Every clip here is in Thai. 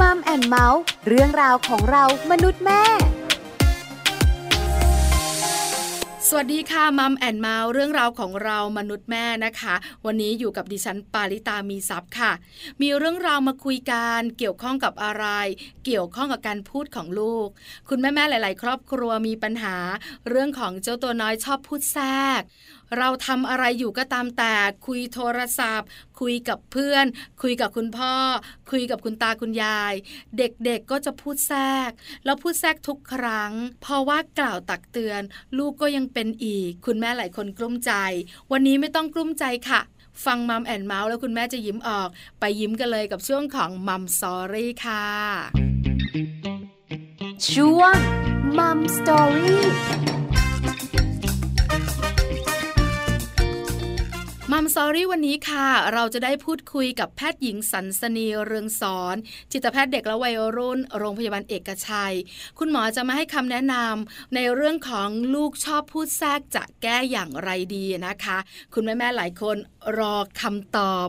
Mom and Mouth เรื่องราวของเรามนุษย์แม่ สวัสดีค่ะ Mom and Mouth เรื่องราวของเรามนุษย์แม่นะคะ วันนี้อยู่กับดิฉันปาริตามีซัพ์ค่ะ มีเรื่องราวมาคุยกันเกี่ยวข้องกับอะไร เกี่ยวข้องกับการพูดของลูก คุณแม่ๆหลาย ๆ ครอบครัวมีปัญหา เรื่องของเจ้าตัวน้อยชอบพูดแทรก เราทำอะไรอยู่ก็ตามแต่คุยโทรศัพท์ คุยกับเพื่อน คุยกับคุณพ่อ คุยกับคุณตาคุณยาย เด็กๆก็จะพูดแทรก แล้วพูดแทรกทุกครั้ง เพราะว่ากล่าวตักเตือน ลูกก็ยังเป็นอีก คุณแม่หลายคนกลุ้มใจ วันนี้ไม่ต้องกลุ้มใจค่ะ ฟัง Mom and Mouth แล้วคุณแม่จะยิ้มออก ไปยิ้มกันเลยกับช่วงของ Mom Story ค่ะ ช่วง Mom Story มัมซอรี่วันนี้ค่ะ เราจะได้พูดคุยกับแพทย์หญิงสันสนีเรืองสอน จิตแพทย์เด็กและวัยรุ่น โรงพยาบาลเอกชัย คุณหมอจะมาให้คำแนะนำในเรื่องของลูกชอบพูดแทรกจะแก้อย่างไรดีนะคะ คุณแม่แม่หลายคนรอคำตอบ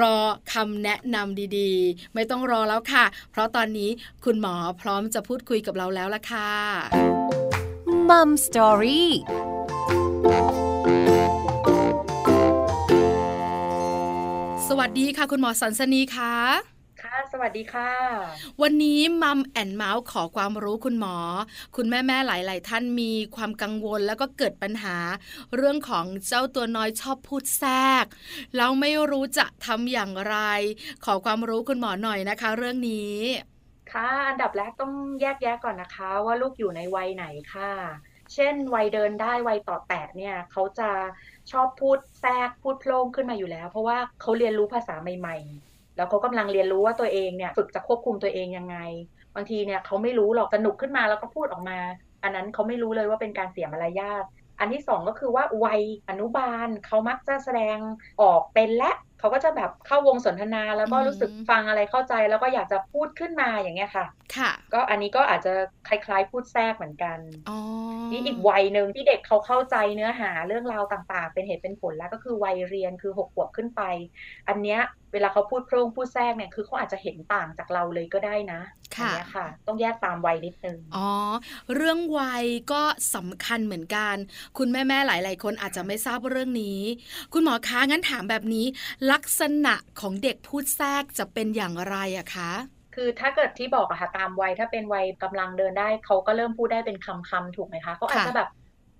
รอคำแนะนำดีๆ ไม่ต้องรอแล้วค่ะ เพราะตอนนี้คุณหมอพร้อมจะพูดคุยกับเราแล้วละค่ะมัมสตอรี่ สวัสดีค่ะ คุณหมอสันสนีค่ะค่ะ สวัสดีค่ะ วันนี้มัมแอนเมาส์ขอความรู้คุณหมอ คุณแม่แม่หลาย ๆ ท่านมีความกังวลแล้วก็เกิดปัญหา เรื่องของเจ้าตัวน้อยชอบพูดแทรก แล้วไม่รู้จะทำอย่างไร ขอความรู้คุณหมอหน่อยนะคะ เรื่องนี้ค่ะอันดับแรกต้องแยกแยะก่อนนะคะ ว่าลูกอยู่ในวัยไหนค่ะ เช่นวัยเดินได้วัยต่อแตะเนี่ยเขาจะ ชอบพูดแทรกพูดโพล่งขึ้นมาอยู่แล้ว เพราะว่าเขาเรียนรู้ภาษาใหม่ ๆ แล้วเขากำลังเรียนรู้ว่าตัวเองเนี่ยฝึกจะควบคุมตัวเองยังไง บางทีเนี่ยเขาไม่รู้หรอกสนุกขึ้นมาแล้วก็พูดออกมา อันนั้นเขาไม่รู้เลยว่าเป็นการเสียมารยาทอันที่สองก็คือว่าวัยอนุบาลเขามักจะแสดงออกเป็นและ เขาก็จะแบบเข้าวงสนทนาแล้วก็รู้สึกฟังอะไรเข้าใจแล้วก็อยากจะพูดขึ้นมาอย่างเงี้ยค่ะ ค่ะ ก็อันนี้ก็อาจจะคล้าย ๆ พูดแทรกเหมือนกันนี่อีกวัยหนึ่งที่เด็กเขาเข้าใจเนื้อหาเรื่องราวต่าง ๆ เป็นเหตุเป็นผลแล้วก็คือวัยเรียนคือหกขวบขึ้นไป อันเนี้ยเวลาเขาพูดโพร่งพูดแทรกเนี่ยคือเขาอาจจะเห็นต่างจากเราเลยก็ได้นะค่ะค่ะ ต้องแยกตามวัยนิดนึงอ๋อเรื่องวัยก็สำคัญเหมือนกัน คุณแม่ ๆ หลาย ๆ คนอาจจะไม่ทราบเรื่องนี้ คุณหมอคะงั้นถามแบบนี้ ลักษณะของเด็กพูดแทรกจะเป็นอย่างไรอะคะคือถ้าเกิดที่บอกอะค่ะตามวัยถ้าเป็นวัยกำลังเดินได้เขาก็เริ่มพูดได้เป็นคำคำถูกไหมคะเขาอาจจะแบบ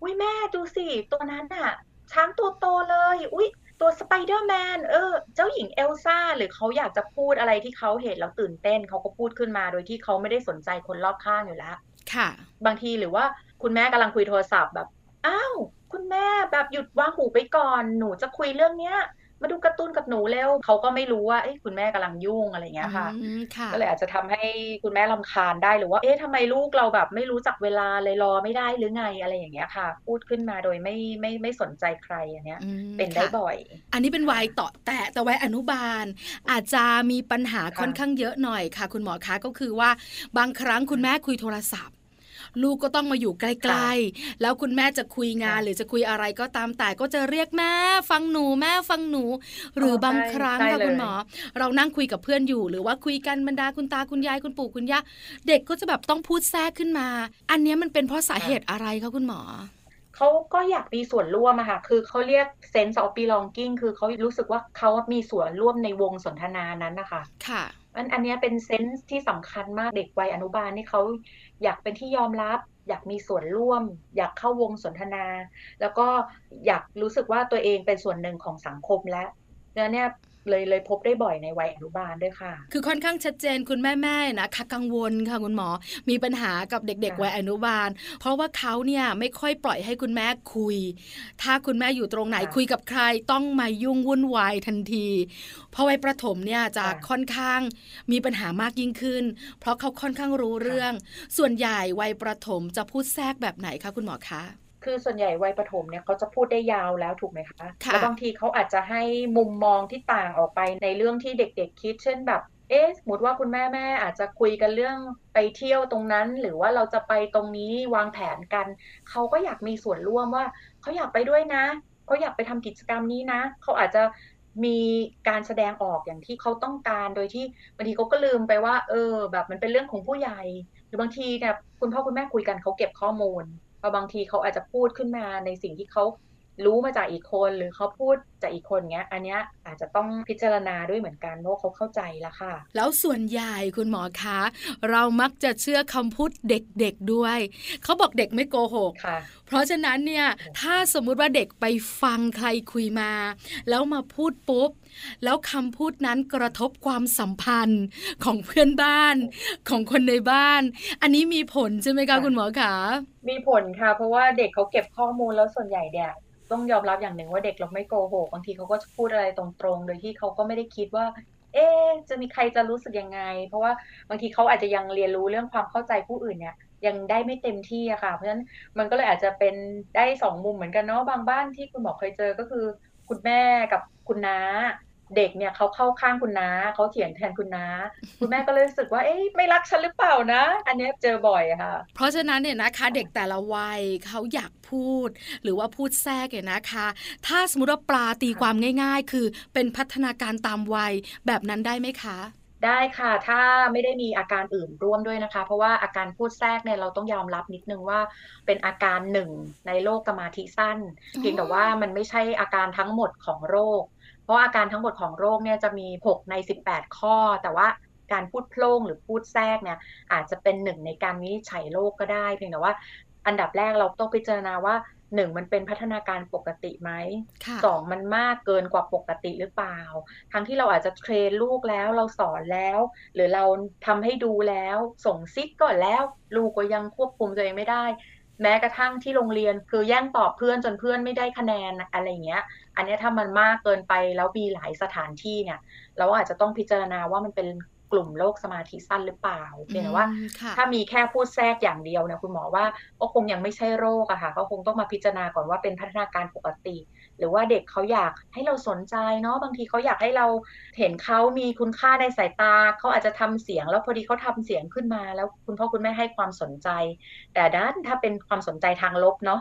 อุ้ยแม่ดูสิตัวนั้นอะช้างตัวโตเลย อุ้ย ตัวสไปเดอร์แมนเออ เจ้าหญิงเอลซ่า หรือเขาอยากจะพูดอะไรที่เขาเห็นแล้วตื่นเต้นเขาก็พูดขึ้นมาโดยที่เขาไม่ได้สนใจคนรอบข้างอยู่แล้วค่ะ บางทีหรือว่าคุณแม่กำลังคุยโทรศัพท์แบบอ้าวคุณแม่แบบหยุดวางหูไปก่อน หนูจะคุยเรื่องเนี้ย มาดูการ์ตูนกับหนูเร็วเขาก็ไม่รู้ว่าคุณแม่กำลังยุ่งอะไรเงี้ยค่ะก็เลยอาจจะทำให้คุณแม่ลาคาญได้หรือว่าเอ๊ะทำไมลูกเราแบบไม่รู้จักเวลาเลยรอไม่ได้หรือไงอะไรอย่างเงี้ยค่ะ พูดขึ้นมาโดยไม่ไม่ไม่สนใจใครอันเนี้ยเป็นได้บ่อย อันนี้เป็นวัยต่อแต่แต่วัยอนุบาล อาจจะมีปัญหาค่อนข้างเยอะหน่อยค่ะ คุณหมอคะก็คือว่าบางครั้งคุณแม่คุยโทรศัพท์ ลูกก็ต้องมาอยู่ใกล้ๆแล้วคุณแม่จะคุยงานหรือจะคุยอะไรก็ตามแต่ก็จะเรียกแม่ฟังหนูแม่ฟังหนู หรือบางครั้งค่ะคุณหมอ เรานั่งคุยกับเพื่อนอยู่ หรือว่าคุยกันบรรดาคุณตาคุณยายคุณปู่คุณย่าเด็กก็จะแบบต้องพูดแทรกขึ้นมา อันนี้มันเป็นเพราะสาเหตุอะไรคะคุณหมอเขาก็อยากมีส่วนร่วมอะค่ะ คือเขาเรียก sense of belonging คือเขารู้สึกว่าเขามีส่วนร่วมในวงสนทนานั้นนะคะ ค่ะ อันอันนี้เป็นเซนส์ที่สำคัญมากเด็กวัยอนุบาลนี่เขาอยากเป็นที่ยอมรับ อยากมีส่วนร่วม อยากเข้าวงสนทนา แล้วก็อยากรู้สึกว่าตัวเองเป็นส่วนหนึ่งของสังคมแล้วเนี่ย เลยเลยพบได้บ่อยในวัยอนุบาลด้วยค่ะ คือค่อนข้างชัดเจนคุณแม่แม่นะคะกังวลค่ะคุณหมอ มีปัญหากับเด็ก ๆ วัยอนุบาล เพราะว่าเขาเนี่ยไม่ค่อยปล่อยให้คุณแม่คุย ถ้าคุณแม่อยู่ตรงไหนคุยกับใครต้องมายุ่งวุ่นวายทันทีเพราะวัยประถมเนี่ยจะค่อนข้างมีปัญหามากยิ่งขึ้น เพราะเขาค่อนข้างรู้เรื่อง ส่วนใหญ่วัยประถมจะพูดแทรกแบบไหนคะคุณหมอคะ คือส่วนใหญ่วัยประถมเนี่ยเขาจะพูดได้ยาวแล้วถูกไหมคะแล้วบางทีเขาอาจจะให้มุมมองที่ต่างออกไปในเรื่องที่เด็ก ๆ คิด เช่นแบบ เอ๊ะสมมติว่าคุณแม่แม่อาจจะคุยกันเรื่องไปเที่ยวตรงนั้น หรือว่าเราจะไปตรงนี้วางแผนกัน เขาก็อยากมีส่วนร่วมว่าเขาอยากไปด้วยนะเขาอยากไปทำกิจกรรมนี้นะเขาอาจจะมีการแสดงออกอย่างที่เขาต้องการโดยที่บางทีเขาก็ลืมไปว่า เออ แบบมันเป็นเรื่องของผู้ใหญ่ หรือบางทีเนี่ยคุณพ่อคุณแม่คุยกันเขาเก็บข้อมูลพอ บางทีเขาอาจจะพูดขึ้นมาในสิ่งที่เขา รู้มาจากอีกคนหรือเขาพูดจากอีกคนเงี้ย อันเนี้ยอาจจะต้องพิจารณาด้วยเหมือนกันเพราะเขาเข้าใจแล้วค่ะ แล้วส่วนใหญ่คุณหมอคะ เรามักจะเชื่อคำพูดเด็กๆด้วย เขาบอกเด็กไม่โกหกค่ะเพราะฉะนั้นเนี่ยถ้าสมมุติว่าเด็กไปฟังใครคุยมา แล้วมาพูดปุ๊บแล้วคำพูดนั้นกระทบความสัมพันธ์ของเพื่อนบ้านของคนในบ้าน อันนี้มีผลใช่ไหมคะคุณหมอคะมีผลค่ะ เพราะว่าเด็กเขาเก็บข้อมูลแล้วส่วนใหญ่เนี่ย ต้องยอมรับอย่างหนึ่งว่าเด็กเราไม่โกหกบางทีเขาก็จะพูดอะไรตรงๆ โดยที่เขาก็ไม่ได้คิดว่า เอ๊จะมีใครจะรู้สึกยังไง เพราะว่าบางทีเขาอาจจะยังเรียนรู้เรื่องความเข้าใจผู้อื่นเนี่ยยังได้ไม่เต็มที่อะค่ะ เพราะฉะนั้นมันก็เลยอาจจะเป็นได้สองมุมเหมือนกันเนาะบางบ้านที่คุณหมอเคยเจอก็คือ คุณแม่กับคุณน้า เด็กเนี่ยเขาเข้าข้างคุณน้าเขาเถียงแทนคุณน้า คุณแม่ก็เลยรู้สึกว่าเอ๊ะไม่รักฉันหรือเปล่านะ อันนี้เจอบ่อยค่ะ เพราะฉะนั้นเนี่ยนะคะเด็กแต่ละวัยเขาอยากพูด หรือว่าพูดแทรกเนี่ยนะคะ ถ้าสมมติว่าปลาตีความง่าย ๆ คือเป็นพัฒนาการตามวัยแบบนั้นได้ไหมคะได้ค่ะ ถ้าไม่ได้มีอาการอื่นร่วมด้วยนะคะ เพราะว่าอาการพูดแทรกเนี่ยเราต้องยอมรับนิดนึงว่าเป็นอาการหนึ่งในโรคกมาธิสั้น เพียงแต่ว่ามันไม่ใช่อาการทั้งหมดของโรค เพราะอาการทั้งหมดของโรคเนี่ยจะมี 6 ใน 18 ข้อ แต่ว่าการพูดโพล่งหรือพูดแทรกเนี่ยอาจจะเป็นหนึ่งในการวินิจฉัยโรคก็ได้ เพียงแต่ว่าอันดับแรกเราต้องพิจารณาว่าหนึ่งมันเป็นพัฒนาการปกติไหมค่ะสองมันมากเกินกว่าปกติหรือเปล่า ทั้งที่เราอาจจะเทรนลูกแล้วเราสอนแล้ว หรือเราทำให้ดูแล้ว ส่งซิกก่อนแล้ว ลูกก็ยังควบคุมตัวเองไม่ได้ แม้กระทั่งที่โรงเรียนคือแย่งตอบเพื่อนจนเพื่อนไม่ได้คะแนนอะไรอย่างเงี้ย อันเนี้ยถ้ามันมากเกินไปแล้วมีหลายสถานที่เนี่ย เราอาจจะต้องพิจารณาว่ามันเป็นกลุ่มโรคสมาธิสั้นหรือเปล่าเพียงแต่ว่าอืมค่ะถ้ามีแค่พูดแทรกอย่างเดียวเนี่ยคุณหมอว่าก็คงยังไม่ใช่โรคอะค่ะก็คงต้องมาพิจารณาก่อนว่าเป็นพัฒนาการปกติ หรือว่าเด็กเขาอยากให้เราสนใจเนาะบางทีเขาอยากให้เราเห็นเขามีคุณค่าในสายตาเขาอาจจะทำเสียง แล้วพอดีเขาทำเสียงขึ้นมา แล้วคุณพ่อคุณแม่ให้ความสนใจ แต่ด้านถ้าเป็นความสนใจทางลบเนาะ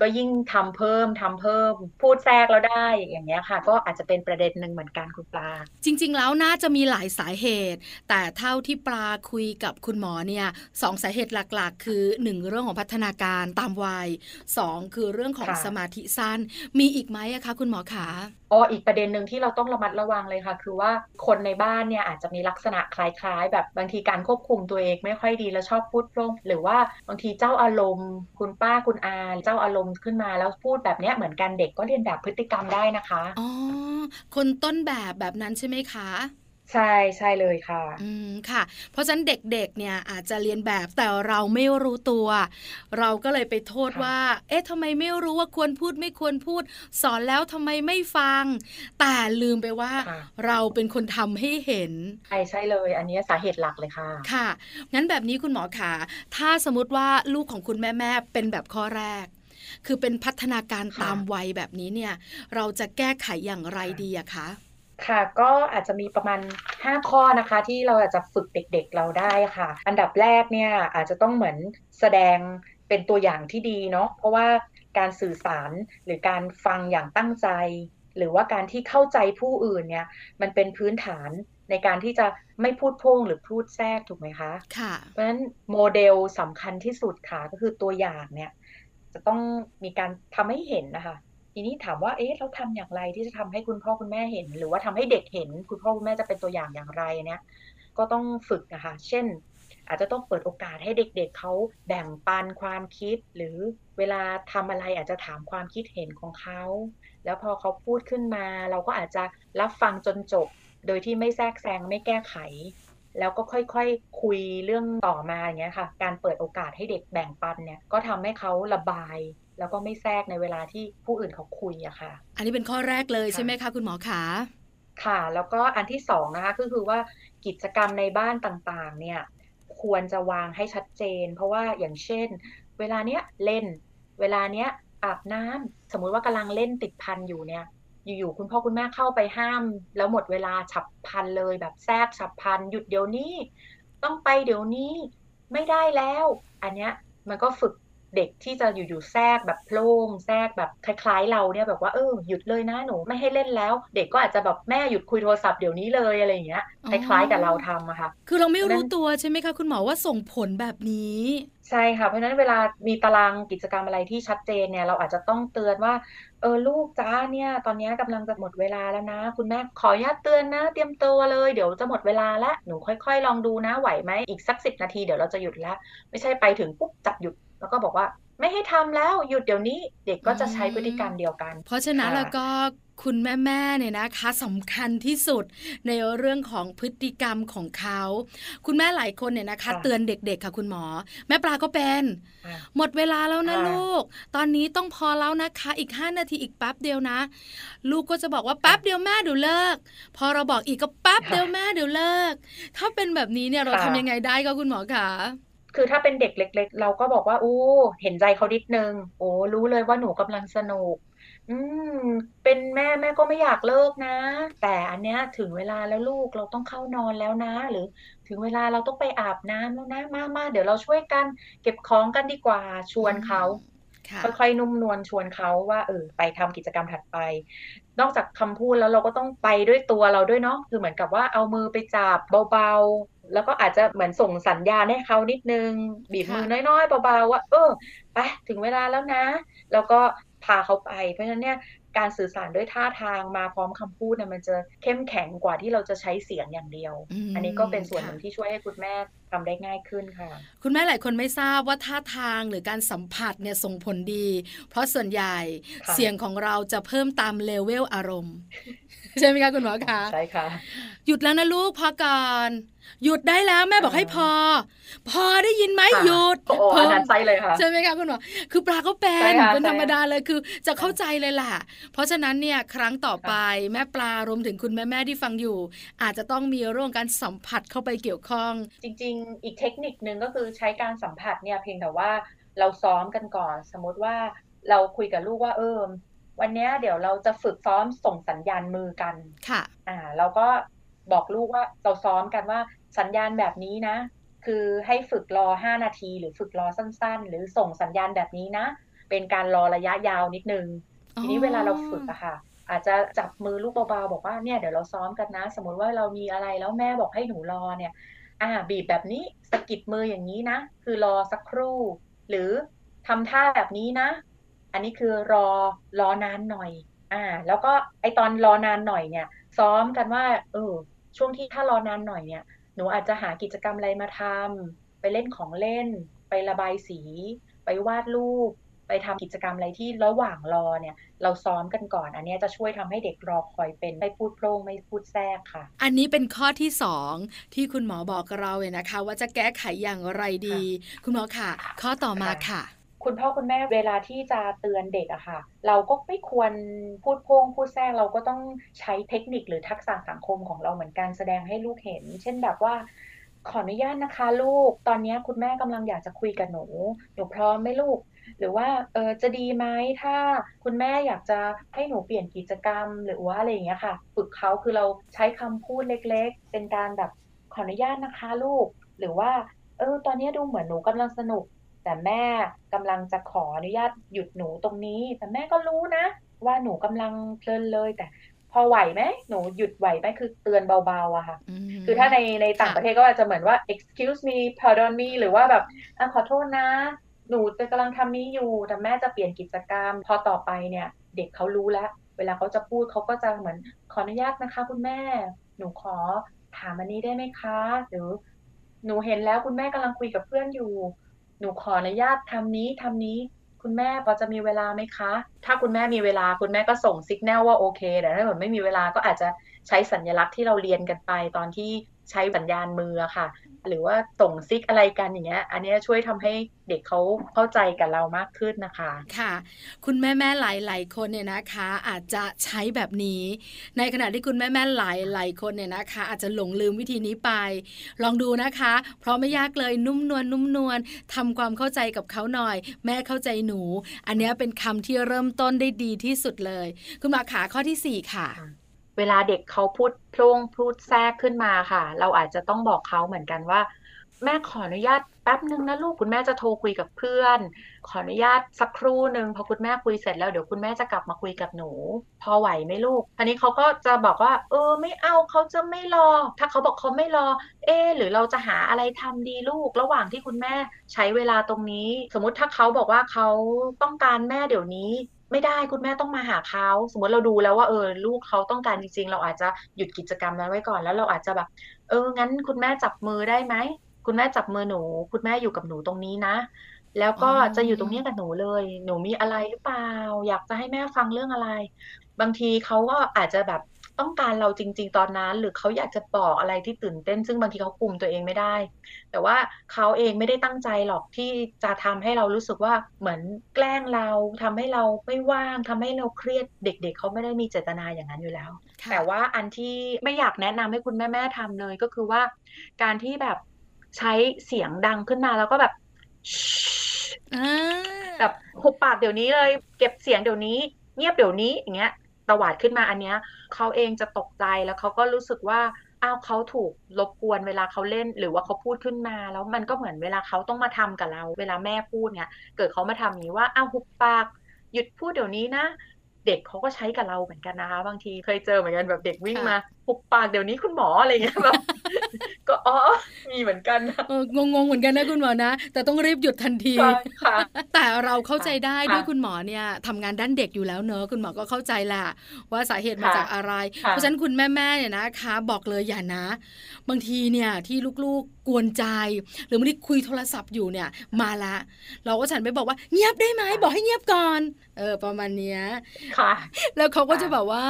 ก็ยิ่งทำเพิ่มทำเพิ่ม พูดแทรกแล้วได้อย่างเงี้ยค่ะ ก็อาจจะเป็นประเด็นหนึ่งเหมือนกันคุณปลา จริง ๆ แล้วน่าจะมีหลายสาเหตุ แต่เท่าที่ปลาคุยกับคุณหมอเนี่ยสองสาเหตุหลักๆ คือ 1 เรื่องของพัฒนาการตามวัย 2 คือเรื่องของค่ะสมาธิสั้น มีอีกไหมอะคะคุณหมอขา อ๋ออีกประเด็นหนึ่งที่เราต้องระมัดระวังเลยค่ะ คือว่าคนในบ้านเนี่ยอาจจะมีลักษณะคล้ายๆ แบบบางทีการควบคุมตัวเองไม่ค่อยดีแล้วชอบพูดโพร่งหรือว่าบางทีเจ้าอารมณ์ คุณป้าคุณอาเจ้าอารมณ์ขึ้นมาแล้วพูดแบบเนี้ยเหมือนกันเด็กก็เรียนแบบพฤติกรรมได้นะคะอ๋อคนต้นแบบแบบนั้นใช่ไหมคะ ใช่ใช่เลยค่ะ อืมค่ะ เพราะฉะนั้นเด็กๆ เนี่ยอาจจะเรียนแบบแต่เราไม่รู้ตัว เราก็เลยไปโทษค่ะว่า เอ๊ะทำไมไม่รู้ว่าควรพูดไม่ควรพูด สอนแล้วทำไมไม่ฟัง แต่ลืมไปว่าค่ะเราเป็นคนทำให้เห็น ใช่ใช่เลย อันนี้สาเหตุหลักเลยค่ะ ค่ะ งั้นแบบนี้คุณหมอขาถ้าสมมติว่าลูกของคุณแม่แม่ๆเป็นแบบข้อแรก คือเป็นพัฒนาการค่ะตามวัยแบบนี้เนี่ย เราจะแก้ไขอย่างไรดีอะคะ ค่ะ ก็อาจจะมีประมาณ 5 ข้อนะคะ ที่เราอาจจะฝึกเด็กๆเราได้ค่ะ อันดับแรกเนี่ยอาจจะต้องเหมือนแสดงเป็นตัวอย่างที่ดีเนาะเพราะว่าการสื่อสารหรือการฟังอย่างตั้งใจ หรือว่าการที่เข้าใจผู้อื่นเนี่ยมันเป็นพื้นฐานในการที่จะไม่พูดโพ่งหรือพูดแทรกถูกไหมคะค่ะเพราะฉะนั้นโมเดลสำคัญที่สุดค่ะก็คือตัวอย่างเนี่ยจะต้องมีการทำให้เห็นนะคะ ทีนี้ถามว่า เอ๊ะ เราทำอย่างไรที่จะทำให้คุณพ่อคุณแม่เห็น หรือว่าทำให้เด็กเห็น คุณพ่อคุณแม่จะเป็นตัวอย่างอย่างไรเนี่ย ก็ต้องฝึกนะคะ เช่น อาจจะต้องเปิดโอกาสให้เด็กๆเเขาแบ่งปันความคิด หรือเวลาทำอะไรอาจจะถามความคิดเห็นของเขา แล้วพอเขาพูดขึ้นมา เราก็อาจจะรับฟังจนจบ โดยที่ไม่แทรกแซงไม่แก้ไข แล้วก็ค่อยๆคคุยเรื่องต่อมาอย่างเงี้ยค่ะ การเปิดโอกาสให้เด็กแบ่งปันเนี่ย ก็ทำให้เขาระบาย แล้วก็ไม่แทรกในเวลาที่ผู้อื่นเขาคุยอะค่ะ อันนี้เป็นข้อแรกเลยค่ะใช่ไหมคะคุณหมอขาค่ะ แล้วก็อันที่สองนะคะก็คือว่ากิจกรรมในบ้านต่างๆ เนี่ย ควรจะวางให้ชัดเจน เพราะว่าอย่างเช่น เวลาเนี้ยเล่น เวลาเนี้ยอาบน้ำสมมุติว่ากำลังเล่นติดพันอยู่เนี่ย อยู่ๆคุณพ่อคุณแม่เข้าไปห้าม แล้วหมดเวลาฉับพลันเลยแบบแทรกฉับพลันหยุดเดี๋ยวนี้ ต้องไปเดี๋ยวนี้ไม่ได้แล้ว อันเนี้ยมันก็ฝึก เด็กที่จะอยู่ๆแทรกแบบโพล่งแทรกแบบคล้ายๆ เราเนี่ยแบบว่าเออหยุดเลยนะหนูไม่ให้เล่นแล้ว เด็กก็อาจจะแบบแม่หยุดคุยโทรศัพท์เดี๋ยวนี้เลยอะไรอย่างเงี้ยอ๋คอล้ายๆกับเราทำอะค่ะคือเราไม่เพราะฉะนั้รู้นตัวใช่ไหมคะคุณหมอว่าส่งผลแบบนี้ใช่ค่ะเพราะฉะนั้นเวลามีตารางกิจกรรมอะไรที่ชัดเจนเนี่ยเราอาจจะต้องเตือนว่าเออลูกจ้าเนี่ยตอนนี้กำลังจะหมดเวลาแล้วนะ คุณแม่ขออนุญาตเตือนนะ เตรียมตัวเลยเดี๋ยวจะหมดเวลาแล้วหนูค่อย ๆ ลองดูนะไหวไหมอีกสักสิบนาทีเดี๋ยวเราจะหยุดแล้วไม่ใช่ไปถึงปุ๊บจับหยุด แล้วก็บอกว่าไม่ให้ทำแล้วหยุดเดี๋ยวนี้เด็กก็จะใช้พฤติกรรมเดียวกัน เพราะฉะนั้นค่ะแล้วก็คุณแม่ๆเนี่ยนะคะสำคัญที่สุดในเรื่องของพฤติกรรมของเขา คุณแม่หลายคนเนี่ยนะคะ เตือนเด็กๆค่ะคุณหมอ แม่ปลาก็เป็นค่ะหมดเวลาแล้วนะค่ะลูก ตอนนี้ต้องพอแล้วนะคะ อีกห้านาทีอีกแป๊บเดียวนะ ลูกก็จะบอกว่าแป๊บเดียวแม่เดี๋ยวเลิก พอเราบอกอีกก็แป๊บเดียวแม่เดี๋ยวเลิก ถ้าเป็นแบบนี้เนี่ยเราทำยังไงได้ก็คุณหมอคะ คือถ้าเป็นเด็กเล็ก ๆ เราก็บอกว่า อู้เห็นใจเขานิดนึง โอ้รู้เลยว่าหนูกำลังสนุก อืม เป็นแม่แม่ก็ไม่อยากเลิกนะ แต่อันเนี้ยถึงเวลาแล้วลูกเราต้องเข้านอนแล้วนะ หรือ ถึงเวลาเราต้องไปอาบน้ำแล้วนะมามาเดี๋ยวเราช่วยกัน เก็บของกันดีกว่าชวนเขาค่ะค่อยๆนุ่มนวลชวนเขาว่าเออไปทำกิจกรรมถัดไป นอกจากคำพูดแล้วเราก็ต้องไปด้วยตัวเราด้วยเนาะคือเหมือนกับว่าเอามือไปจับเบาๆ แล้วก็อาจจะเหมือนส่งสัญญาณให้เขานิดนึง บีบมือน้อยๆเบาๆว่า เออไปถึงเวลาแล้วนะ แล้วก็พาเขาไป เพราะฉะนั้นเนี่ยการสื่อสารด้วยท่าทางมาพร้อมคำพูดเนี่ยมันจะเข้มแข็งกว่าที่เราจะใช้เสียงอย่างเดียวมอันนี้ก็เป็นส่วนหค่ะนึ่งที่ช่วยให้คุณแม่ทำได้ง่ายขึ้นค่ะ คุณแม่หลายคนไม่ทราบว่าท่าทางหรือการสัมผัสเนี่ยส่งผลดี เพราะส่วนใหญ่ค่ะเสียงของเราจะเพิ่มตามเลเวลอารมณ์ ใช่ไหมคะคุณหมอคะใช่ค่ะ หยุดแล้วนะลูกพอก่อน หยุดได้แล้วแม่บอกให้พอ พอได้ยินไหมค่ะหยุดโอ้โหอันนั้นใช่เลยค่ะใช่ไหมคะคุณหมอคือปลาก็เป็ใช่นค่ะเป็นใช่ธรรมดาเลยคือจะเข้าใจเลยแหละเพราะฉะนั้นเนี่ยครั้งต่อไปแม่ปลารวมถึงคุณแม่แม่ๆที่ฟังอยู่ อาจจะต้องมีเรื่องการสัมผัสเข้าไปเกี่ยวข้อง จริง ๆ อีกเทคนิคนึงก็คือใช้การสัมผัสเนี่ยเพียงแต่ว่าเราซ้อมกันก่อน สมมติว่าเราคุยกับลูกว่าเออวันเนี้ยเดี๋ยวเราจะฝึกซ้อมส่งสัญญาณมือกัน ค่ะ อ่า เราก็ บอกลูกว่าเราซ้อมกันว่าสัญญาณแบบนี้นะ คือให้ฝึกรอ 5 นาที หรือฝึกรอสั้น ๆ หรือส่งสัญญาณแบบนี้นะ เป็นการรอระยะยาวนิดนึง ทีนี้เวลาเราฝึกอะค่ะ อาจจะจับมือลูกเบาๆบอกว่าเนี่ยเดี๋ยวเราซ้อมกันนะ สมมติว่าเรามีอะไรแล้วแม่บอกให้หนูรอเนี่ย อ่า บีบแบบนี้สะกิดมืออย่างนี้นะ คือรอสักครู่ หรือทำท่าแบบนี้นะ อันนี้คือรอรอนานหน่อย อ่า แล้วก็ไอตอนรอนานหน่อยเนี่ย ซ้อมกันว่า เออ ช่วงที่ถ้ารอนานหน่อยเนี่ย หนูอาจจะหากิจกรรมอะไรมาทำไปเล่นของเล่น ไประบายสี ไปวาดรูป ไปทำกิจกรรมอะไรที่ระหว่างรอเนี่ย เราซ้อมกันก่อน อันเนี้ยจะช่วยทำให้เด็กรอคอยเป็นไม่พูดโพร่งไม่พูดแทรกค่ะ อันนี้เป็นข้อที่สองที่คุณหมอบอกกับเราเลยนะคะ ว่าจะแก้ไขอย่างไรดี คุณหมอค่ะ ข้อต่อมาค่ะคุ คุณพ่อคุณแม่เวลาที่จะเตือนเด็กอะค่ะ เราก็ไม่ควรพูดโพ่งพูดแทรกเราก็ต้องใช้เทคนิคหรือทักษะสังคมของเราเหมือนกันแสดงให้ลูกเห็น เช่นแบบว่าขออนุญาตนะคะ ลูก ตอนนี้คุณแม่กำลังอยากจะคุยกับหนู หนูพร้อมไหมลูก หรือว่าเออจะดีไหมถ้าคุณแม่อยากจะให้หนูเปลี่ยนกิจกรรม หรือว่าอะไรอย่างเงี้ยค่ะ ฝึกเขาคือเราใช้คำพูดเล็ก ๆ เป็นการแบบขออนุญาตนะคะ ลูก หรือว่า เออ ตอนนี้ดูเหมือนหนูกำลังสนุก แต่แม่กำลังจะขออนุญาตหยุดหนูตรงนี้ แต่แม่ก็รู้นะ ว่าหนูกำลังเพลินเลยแต่พอไหวไหมหนูหยุดไหวไหมคือเตือนเบาๆอะค่ะมคือถ้าในในต่างค่ะประเทศก็อาจจะเหมือนว่า excuse me pardon me หรือว่าแบบอะขอโทษนะ หนูจะกำลังทำนี้อยู่แต่แม่จะเปลี่ยนกิจกรรม พอต่อไปเนี่ย เด็กเขารู้แล้ว เวลาเขาจะพูดเขาก็จะเหมือนขออนุญาตนะคะ คุณแม่ หนูขอถามอันนี้ได้ไหมคะ หรือ หนูเห็นแล้วคุณแม่กำลังคุยกับเพื่อนอยู่ หนูขออนุญาตทำนี้ทำนี้ คุณแม่พอจะมีเวลาไหมคะ ถ้าคุณแม่มีเวลาคุณแม่ก็ส่งสัญญาณว่าโอเคแต่ถ้าเกิดไม่มีเวลาก็อาจจะใช้สัญลักษณ์ที่เราเรียนกันไปตอนที่ใช้สัญญาณมืออะค่ะ หรือว่าส่งซิกอะไรกันอย่างเงี้ย อันเนี้ยช่วยทำให้เด็กเขาเข้าใจกับเรามากขึ้นนะคะ ค่ะ คุณแม่แม่หลายหลายๆคนเนี่ยนะคะ อาจจะใช้แบบนี้ ในขณะที่คุณแม่แม่หลายหลายๆคนเนี่ยนะคะ อาจจะหลงลืมวิธีนี้ไป ลองดูนะคะ เพราะไม่ยากเลยนุ่มนวลนุ่มนวลทำความเข้าใจกับเขาหน่อย แม่เข้าใจหนู อันเนี้ยเป็นคำที่เริ่มต้นได้ดีที่สุดเลย คุณหมาขาข้อที่สี่ค่ะ เวลาเด็กเขาพูดพล่งพูดแทรกขึ้นมาค่ะ เราอาจจะต้องบอกเขาเหมือนกันว่า แม่ขออนุญาตแป๊บนึงนะลูกคุณแม่จะโทรคุยกับเพื่อน ขออนุญาตสักครู่หนึ่งพอคุณแม่คุยเสร็จแล้วเดี๋ยวคุณแม่จะกลับมาคุยกับหนู พอไหวไหมลูกทีนี้เขาก็จะบอกว่า เออไม่เอาเขาจะไม่รอ ถ้าเขาบอกเขาไม่รอ เออหรือเราจะหาอะไรทำดีลูก ระหว่างที่คุณแม่ใช้เวลาตรงนี้ สมมติถ้าเขาบอกว่าเขาต้องการแม่เดี๋ยวนี้ ไม่ได้คุณแม่ต้องมาหาเขาสมมติเราดูแล้วว่าเออลูกเขาต้องการจริงๆ เราอาจจะหยุดกิจกรรมนั้นไว้ก่อน แล้วเราอาจจะแบบ เอองั้นคุณแม่จับมือได้ไหมคุณแม่จับมือหนู คุณแม่อยู่กับหนูตรงนี้นะ แล้วก็จะอยู่ตรงนี้กับหนูเลย หนูมีอะไรหรือเปล่า อยากจะให้แม่ฟังเรื่องอะไร บางทีเขาก็อาจจะแบบ ต้องการเราจริง ๆ ตอนนั้น หรือเขาอยากจะบอกอะไรที่ตื่นเต้น ซึ่งบางทีเขาคุมตัวเองไม่ได้ แต่ว่าเขาเองไม่ได้ตั้งใจหรอกที่จะทำให้เรารู้สึกว่าเหมือนแกล้งเราทำให้เราไม่ว่างทำให้เราเครียดเด็กๆเขาไม่ได้มีเจตนาอย่างนั้นอยู่แล้วค่ะแต่ว่าอันที่ไม่อยากแนะนำให้คุณแม่ๆทำเลยก็คือว่า การที่แบบใช้เสียงดังขึ้นมาแล้วก็แบบอ่าแบบหุบปากเดี๋ยวนี้เลย เก็บเสียงเดี๋ยวนี้ เงียบเดี๋ยวนี้อย่างเงี้ย ตวาดขึ้นมาอันเนี้ยเขาเองจะตกใจแล้วเขาก็รู้สึกว่าอ้าวเขาถูกรบกวนเวลาเขาเล่นหรือว่าเขาพูดขึ้นมา แล้วมันก็เหมือนเวลาเขาต้องมาทำกับเรา เวลาแม่พูดเนี่ย เกิดเขามาทำอย่างนี้ว่าอ้าวหุบปากหยุดพูดเดี๋ยวนี้นะเด็กเขาก็ใช้กับเราเหมือนกันนะคะ บางทีเคยเจอเหมือนกันแบบเด็กวิ่งมาหุบปากเดี๋ยวนี้คุณหมออะไรอย่างเงี้ยแบบ มีเหมือนกันนะเอองงๆเหมือนกันนะคุณหมอนะ แต่ต้องรีบหยุดทันทีค่ะค่ะแต่เราเข้าใจได้ค่ะด้วยคุณหมอเนี่ยทำงานด้านเด็กอยู่แล้วเนอะคุณหมอก็เข้าใจแหละว่าสาเหตุมาค่ะจากอะไรค่ะเพราะฉะนั้นคุณแม่ๆเนี่ยนะคะ บอกเลยอย่านะ บางทีเนี่ยที่ลูกๆกวนใจ หรือบางทีคุยโทรศัพท์อยู่เนี่ย มาละ เราก็ฉันไปบอกว่าเงียบได้ไหมบอกให้เงียบก่อน เออ ประมาณเนี้ยค่ะ แล้วเขาก็ค่ะจะแบบว่า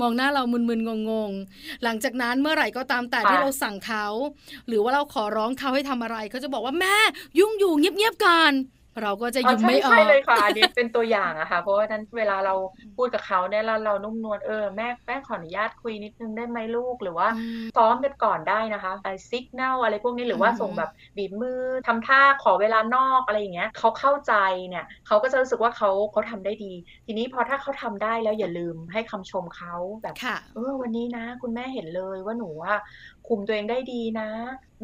มองหน้าเรามึนๆงงๆ หลังจากนั้นเมื่อไหร่ก็ตามแต่ค่ะที่เราสั่งเขา หรือว่าเราขอร้องเขาให้ทำอะไรเขาจะบอกว่าแม่ยุ่งอยู่เงียบๆก่อน เราก็จะอ๋อยิ้มใช่ไม่ออใช่กเลยค่ะอันนี้เป็นตัวอย่างอะค่ะ เพราะว่านั้นเวลาเราพูดกับเขาเนี่ยเราเรานุ่มนวลเออแม่แม่ขออนุญาตคุยนิดนึงได้ไหมลูกหรือว่าอืมซ้อมกันก่อนได้นะคะให้ signal อะไรพวกนี้หรือว่าอืมส่งแบบบีบมือทำท่าขอเวลานอกอะไรอย่างเงี้ยเขาเข้าใจเนี่ยเขาก็จะรู้สึกว่าเขาเขาทำได้ดี ทีนี้พอถ้าเขาทำได้แล้วอย่าลืมให้คำชมเขาแบบค่ะเออวันนี้นะ คุณแม่เห็นเลยว่าหนูว่าคุมตัวเองได้ดีนะ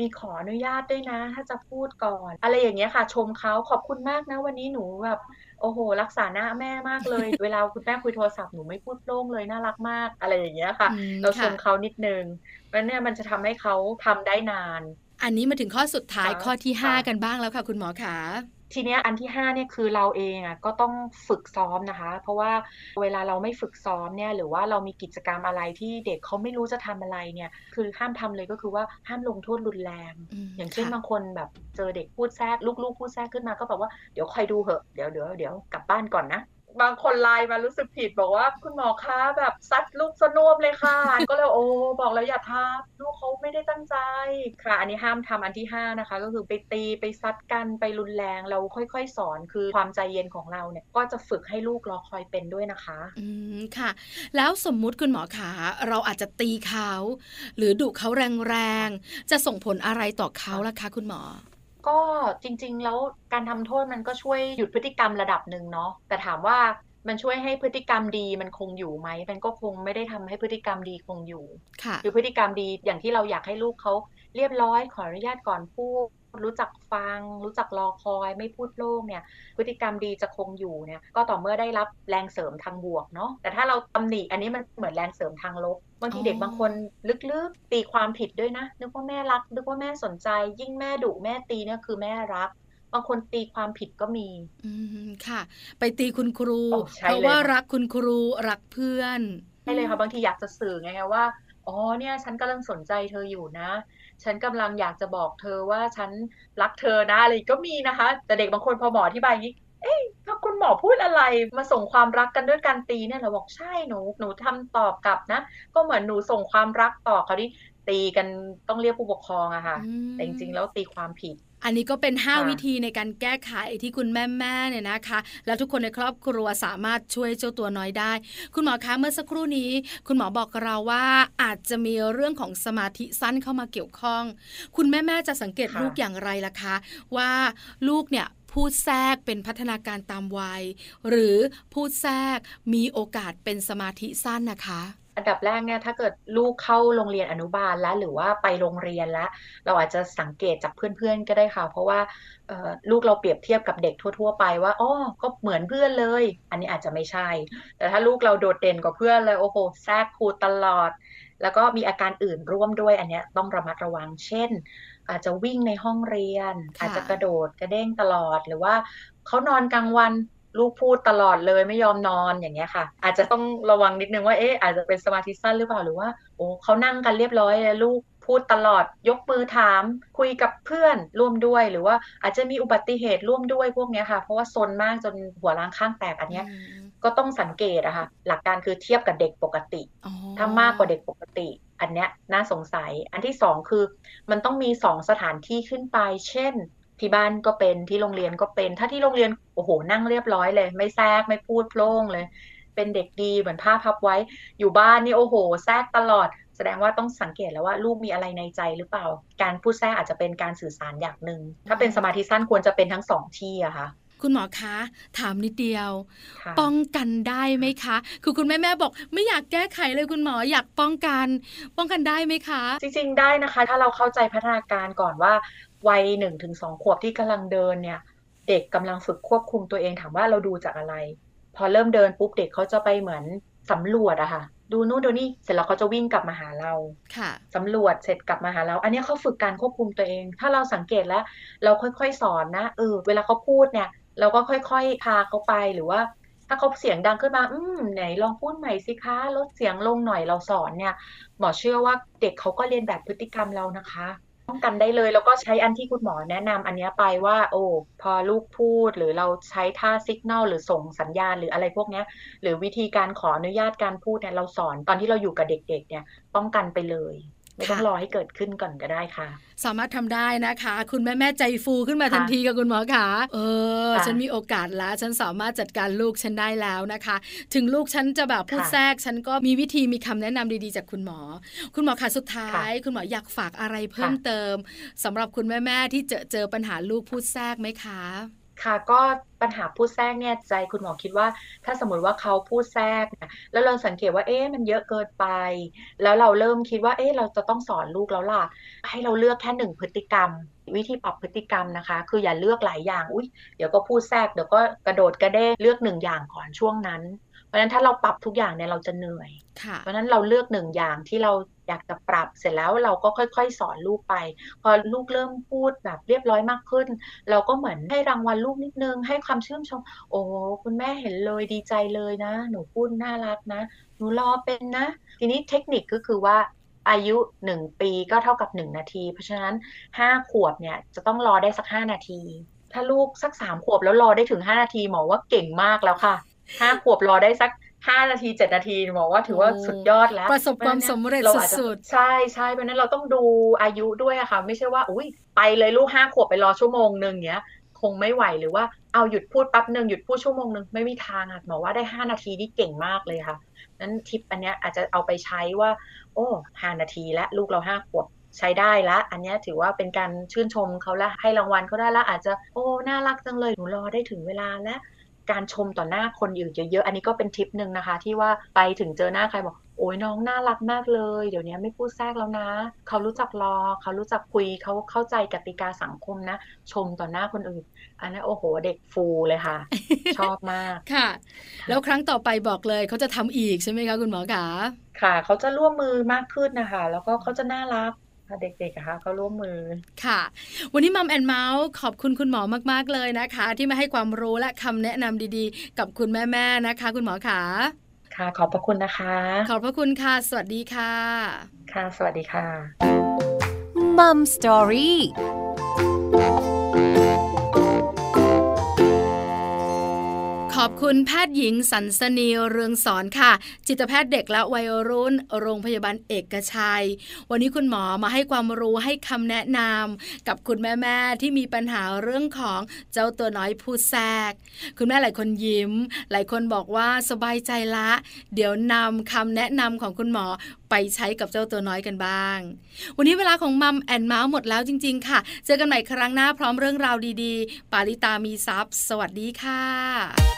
มีขออนุญาตด้วยนะ ถ้าจะพูดก่อน อะไรอย่างเงี้ยค่ะ ชมเขาขอบคุณมากนะ วันนี้หนูแบบโอ้โห รักษาหน้าแม่มากเลย เวลาคุณแม่คุยโทรศัพท์หนูไม่พูดโปร่งเลยน่ารักมากอะไรอย่างเงี้ยค่ะอืมเราชค่ะมเขานิดนึงแล้วเนี่ยมันจะทำให้เขาทำได้นาน อันนี้มาถึงข้อสุดท้ายค่ะข้อที่ค่ะ5กันบ้างแล้วค่ะ คุณหมอขา ทีเนี้ยอันที่ห้าเนี่ยคือเราเองอะก็ต้องฝึกซ้อมนะคะ เพราะว่าเวลาเราไม่ฝึกซ้อมเนี่ยหรือว่าเรามีกิจกรรมอะไรที่เด็กเขาไม่รู้จะทำอะไรเนี่ยคือห้ามทำเลยก็คือว่าห้ามลงโทษรุนแรงอืมอย่างเช่นค่ะบางคนแบบเจอเด็กพูดแทรกลูกๆพูดแทรกขึ้นมาก็แบบว่าเดี๋ยวคอยดูเหอะเดี๋ยวเดี๋ยวเดี๋ยวกลับบ้านก่อนนะ บางคนไลน์มารู้สึกผิดบอกว่า คุณหมอคะแบบซัดลูกสนวมเลยค่ะ ก็เลยโอ้บอกแล้วอย่าทำลูกเขาไม่ได้ตั้งใจค่ะ อันนี้ห้ามทำอันที่ห้านะคะ ก็คือไปตีไปซัดกันไปรุนแรงเราค่อย ๆ สอนคือความใจเย็นของเราเนี่ย ก็จะฝึกให้ลูกรอคอยเป็นด้วยนะคะ อืมค่ะ แล้วสมมุติคุณหมอขาเราอาจจะตีเขาหรือดุเขาแรงๆจะส่งผลอะไรต่อเขาล่ะคะ คุณหมอ ก็จริง ๆ แล้วการทำโทษมันก็ช่วยหยุดพฤติกรรมระดับหนึ่งเนาะแต่ถามว่ามันช่วยให้พฤติกรรมดีมันคงอยู่ไหม มันก็คงไม่ได้ทำให้พฤติกรรมดีคงอยู่ค่ะคือพฤติกรรมดีอย่างที่เราอยากให้ลูกเขาเรียบร้อยขออนุญาตก่อนพูดรู้จักฟัง รู้จักรอคอย ไม่พูดโล่งเนี่ย พฤติกรรมดีจะคงอยู่เนี่ย ก็ต่อเมื่อได้รับแรงเสริมทางบวกเนาะแต่ถ้าเราตำหนิอันนี้มันเหมือนแรงเสริมทางลบ บางทีอ๋อเด็กบางคนลึกๆ ตีความผิดด้วยนะ นึกว่าแม่รัก นึกว่าแม่สนใจ ยิ่งแม่ดุแม่ตีเนี่ยคือแม่รัก บางคนตีความผิดก็มี อืมค่ะ ไปตีคุณครู โอ้ใช่เพราะเลยว่าค่ะ รักคุณครูรักเพื่อนใช่เลยค่ะบางทีอยากจะสื่อไงคะว่าอ๋อเนี่ยฉันกำลังสนใจเธออยู่นะ ฉันกำลังอยากจะบอกเธอว่าฉันรักเธอนะอะไรก็มีนะคะ แต่เด็กบางคนพอหมออธิบายอย่างนี้ เอ๊ะถ้าคุณหมอพูดอะไรมาส่งความรักกันด้วยการตีเนี่ยเราบอกใช่หนูหนูทำตอบกลับนะ ก็เหมือนหนูส่งความรักต่อเขาที่ตีกันต้องเรียกผู้ปกครองอะค่ะอืมแต่จริงๆแล้วตีความผิดอันนี้ก็เป็นค่ะ5วิธีในการแก้ไขที่คุณแม่แม่ๆเนี่ยนะคะ แล้วทุกคนในครอบครัวสามารถช่วยเจ้าตัวน้อยได้ คุณหมอคะเมื่อสักครู่นี้ คุณหมอบอกเราว่าอาจจะมีเรื่องของสมาธิสั้นเข้ามาเกี่ยวข้อง คุณแม่แม่ๆจะสังเกตค่ะลูกอย่างไรล่ะคะ ว่าลูกเนี่ย พูดแทรกเป็นพัฒนาการตามวัย หรือพูดแทรกมีโอกาสเป็นสมาธิสั้นนะคะอันดับแรกเนี่ยถ้าเกิดลูกเข้าโรงเรียนอนุบาลแล้วหรือว่าไปโรงเรียนแล้ว เราอาจจะสังเกตจากเพื่อนๆก็ได้ค่ะ เพราะว่าลูกเราเปรียบเทียบกับเด็กทั่ว ๆ ไปว่าอ๋อก็เหมือนเพื่อนเลย อันนี้อาจจะไม่ใช่ แต่ถ้าลูกเราโดดเด่นกว่าเพื่อนเลยโอ้โหแทรกครูตลอด แล้วก็มีอาการอื่นร่วมด้วยอันนี้ต้องระมัดระวังเช่น อาจจะวิ่งในห้องเรียน อาจจะกระโดดกระเด้งตลอดหรือว่าเขานอนกลางวันลูกพูดตลอดเลยไม่ยอมนอนอย่างเงี้ยค่ะ อาจจะต้องระวังนิดนึงว่าเอ๊ะอาจจะเป็นสมาธิสั้นหรือเปล่าหรือว่าโอ้เขานั่งกันเรียบร้อยลูก พูดตลอดยกมือถาม คุยกับเพื่อนร่วมด้วย หรือว่าอาจจะมีอุบัติเหตุร่วมด้วยพวกนี้ค่ะ เพราะว่าซนมากจนหัวล้างข้างแตกอันเนี้ยก็ต้องสังเกตอะค่ะหลักการคือเทียบกับเด็กปกติถ้ามากกว่าเด็กปกติ อันเนี้ยน่าสงสัยอันที่สองคือ มันต้องมีสองสถานที่ขึ้นไป เช่น ที่บ้านก็เป็นที่โรงเรียนก็เป็น ถ้าที่โรงเรียนโอ้โหนั่งเรียบร้อยเลย ไม่แทรกไม่พูดโพล่งเลย เป็นเด็กดีเหมือนผ้าพับไว้ อยู่บ้านนี่โอ้โห แทรกตลอด แสดงว่าต้องสังเกตแล้วว่าลูกมีอะไรในใจหรือเปล่า การพูดแทรกอาจจะเป็นการสื่อสารอย่างหนึ่ง ถ้าเป็นสมาธิสั้นควรจะเป็นทั้งสองที่อะค่ะคุณหมอคะ ถามนิดเดียว ป้องกันได้ไหมคะ คือคุณแม่แม่บอก ไม่อยากแก้ไขเลยคุณหมออยากป้องกัน ป้องกันได้ไหมคะ จริง ๆ ได้นะคะ ถ้าเราเข้าใจพัฒนาการก่อนว่า วัยหนึ่งถึงสองขวบที่กำลังเดินเนี่ย เด็กกำลังฝึกควบคุมตัวเองถามว่าเราดูจากอะไร พอเริ่มเดินปุ๊บเด็กเขาจะไปเหมือนสำรวจอะค่ะ ดูนู่นดูนี่เสร็จแล้วเขาจะวิ่งกลับมาหาเราค่ะสำรวจเสร็จกลับมาหาเรา อันนี้เขาฝึกการควบคุมตัวเอง ถ้าเราสังเกตแล้ว เราค่อยๆสอนนะเออเวลาเขาพูดเนี่ย เราก็ค่อยๆพาเขาไปหรือว่า ถ้าเขาเสียงดังขึ้นมา อืมไหนลองพูดใหม่สิคะลดเสียงลงหน่อยเราสอนเนี่ยหมอเชื่อว่าเด็กเขาก็เรียนแบบพฤติกรรมเรานะคะ ป้องกันได้เลย แล้วก็ใช้อันที่คุณหมอแนะนำอันนี้ไปว่า โอ้พอลูกพูดหรือเราใช้ท่าสัญญาณหรือส่งสัญญาณหรืออะไรพวกนี้หรือวิธีการขออนุญาตการพูดเนี่ยเราสอนตอนที่เราอยู่กับเด็ก ๆ เนี่ยป้องกันไปเลย ไม่ต้องรอให้เกิดขึ้นก่อนก็ได้ค่ะ สามารถทำได้นะคะ คุณแม่แม่ใจฟูขึ้นมาทันทีกับคุณหมอคะเออ ฉันมีโอกาสแล้ว ฉันสามารถจัดการลูกฉันได้แล้วนะคะ ถึงลูกฉันจะแบบพูดแทรก ฉันก็มีวิธีมีคำแนะนำดีๆ จากคุณหมอ คุณหมอคะสุดท้าย คุณหมออยากฝากอะไรเพิ่มเติมสำหรับคุณแม่แม่ที่เจอเจอปัญหาลูกพูดแทรกไหมคะ ค่ะก็ปัญหาพูดแทรกเนี่ยใจคุณหมอคิดว่า ถ้าสมมติว่าเขาพูดแทรกเนี่ยแล้วเราสังเกตว่าเอ๊ะมันเยอะเกินไป แล้วเราเริ่มคิดว่าเอ๊ะเราจะต้องสอนลูกแล้วล่ะ ให้เราเลือกแค่หนึ่งพฤติกรรม วิธีปรับพฤติกรรมนะคะ คืออย่าเลือกหลายอย่างอุ้ยเดี๋ยวก็พูดแทรกเดี๋ยวก็กระโดดกระเด้เลือกหนึ่งอย่างก่อนช่วงนั้น เพราะฉะนั้นถ้าเราปรับทุกอย่างเนี่ยเราจะเหนื่อย เพราะฉะนั้นเราเลือกหนึ่งอย่างที่เรา อยากจะปรับเสร็จแล้วเราก็ค่อยๆ สอนลูกไป พอลูกเริ่มพูดแบบเรียบร้อยมากขึ้น เราก็เหมือนให้รางวัลลูกนิดนึง ให้ความชื่นชม โอ้คุณแม่เห็นเลยดีใจเลยนะ หนูพูดน่ารักนะหนูรอเป็นนะ ทีนี้เทคนิคก็คือว่าอายุหนึ่งปีก็เท่ากับหนึ่งนาที เพราะฉะนั้นห้าขวบเนี่ยจะต้องรอได้สักห้านาที ถ้าลูกสักสามขวบแล้วรอได้ถึงห้านาทีหมอว่าเก่งมากแล้วค่ะห้าขวบรอได้สัก ห้านาทีเจ็ดนาทีบอกว่าถือว่าสุดยอดแล้ว ประสบความสำเร็จสุดๆใช่ใช่เพราะนั้นเราต้องดูอายุด้วยอะค่ะ ไม่ใช่ว่า อุ้ยไปเลยลูกห้าขวบไปรอชั่วโมงหนึ่งเนี้ย คงไม่ไหวหรือว่าเอาหยุดพูดแป๊บหนึ่งหยุดพูดชั่วโมงหนึ่งไม่มีทางอะหมอว่าได้ห้านาทีนี่เก่งมากเลยค่ะ นั้นทิปอันเนี้ยอาจจะเอาไปใช้ว่า โอ้ห้านาทีและลูกเราห้าขวบใช้ได้ละ อันนี้ถือว่าเป็นการชื่นชมเขาและให้รางวัลเขาได้ละอาจจะโอ้น่ารักจังเลยหนูรอได้ถึงเวลาแล้ว การชมต่อหน้าคนอื่นเยอะๆ อันนี้ก็เป็นทิปหนึ่งนะคะ ที่ว่าไปถึงเจอหน้าใครบอกโอ้ยน้องน่ารักมากเลย เดี๋ยวนี้ไม่พูดแทรกแล้วนะ เขารู้จักรอ เขารู้จักคุยเขาเข้าใจกติกาสังคมนะ ชมต่อหน้าคนอื่น อันนั้นโอ้โห เด็กฟูเลยค่ะ ชอบมากค่ะ แล้วครั้งต่อไปบอกเลยเขาจะทำอีกใช่ไหมคะคุณหมอคะค่ะ เขาจะร่วมมือมากขึ้นนะคะ แล้วก็เขาจะน่ารัก เด็กๆนะคะเขาร่วมมือค่ะ วันนี้มัมแอนเมาส์ขอบคุณคุณหมอมากๆเลยนะคะ ที่มาให้ความรู้และคำแนะนำดีๆ กับคุณแม่ๆนะคะ คุณหมอขาค่ะ ขอบพระคุณนะคะ ขอบพระคุณค่ะ สวัสดีค่ะ ค่ะ สวัสดีค่ะมัมสตอรี่ อบคุณแพทย์หญิงสันสนีเรืองสอนค่ะ จิตแพทย์เด็กและวัยรุ่น โรงพยาบาลเอกชัย วันนี้คุณหมอมาให้ความรู้ให้คำแนะนำกับคุณแม่แม่ที่มีปัญหาเรื่องของเจ้าตัวน้อยผู้แทรก คุณแม่หลายคนยิ้ม หลายคนบอกว่าสบายใจละ เดี๋ยวนำคำแนะนำของคุณหมอไปใช้กับเจ้าตัวน้อยกันบ้าง วันนี้เวลาของมัมแอนเมาส์หมดแล้วจริง ๆ ค่ะ เจอกันใหม่ครั้งหน้าพร้อมเรื่องราวดีๆ ปาลิตามีซัพ์สวัสดีค่ะ